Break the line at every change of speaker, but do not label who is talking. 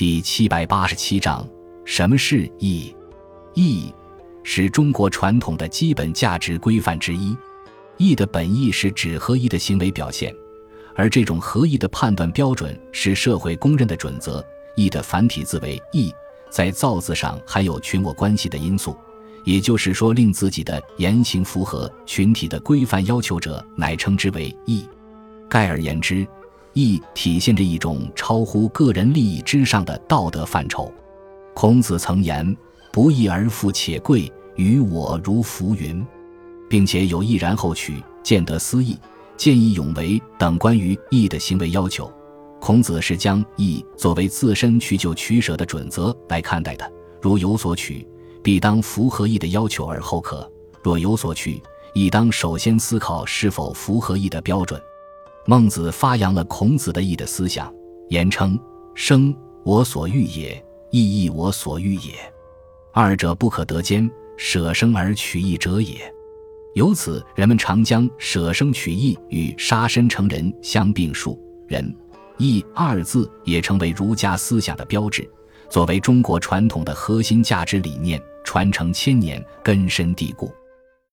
第七百八十七章：什么是义？义是中国传统的基本价值规范之一。义的本意是指合一的行为表现，而这种合一的判断标准是社会公认的准则。义的繁体字为义，在造字上含有群我关系的因素，也就是说，令自己的言行符合群体的规范要求者，乃称之为义。概而言之。义体现着一种超乎个人利益之上的道德范畴。孔子曾言：“不义而富且贵，于我如浮云。”并且有义然后取，见得思义，见义勇为等关于义的行为要求。孔子是将义作为自身取就取舍的准则来看待的。如有所取，必当符合义的要求而后可；若有所取，亦当首先思考是否符合义的标准。孟子发扬了孔子的义的思想，言称：“生我所欲也，义亦我所欲也。二者不可得兼，舍生而取义者也。”由此，人们常将舍生取义与杀身成仁相并述。仁、义二字也成为儒家思想的标志，作为中国传统的核心价值理念，传承千年，根深蒂固。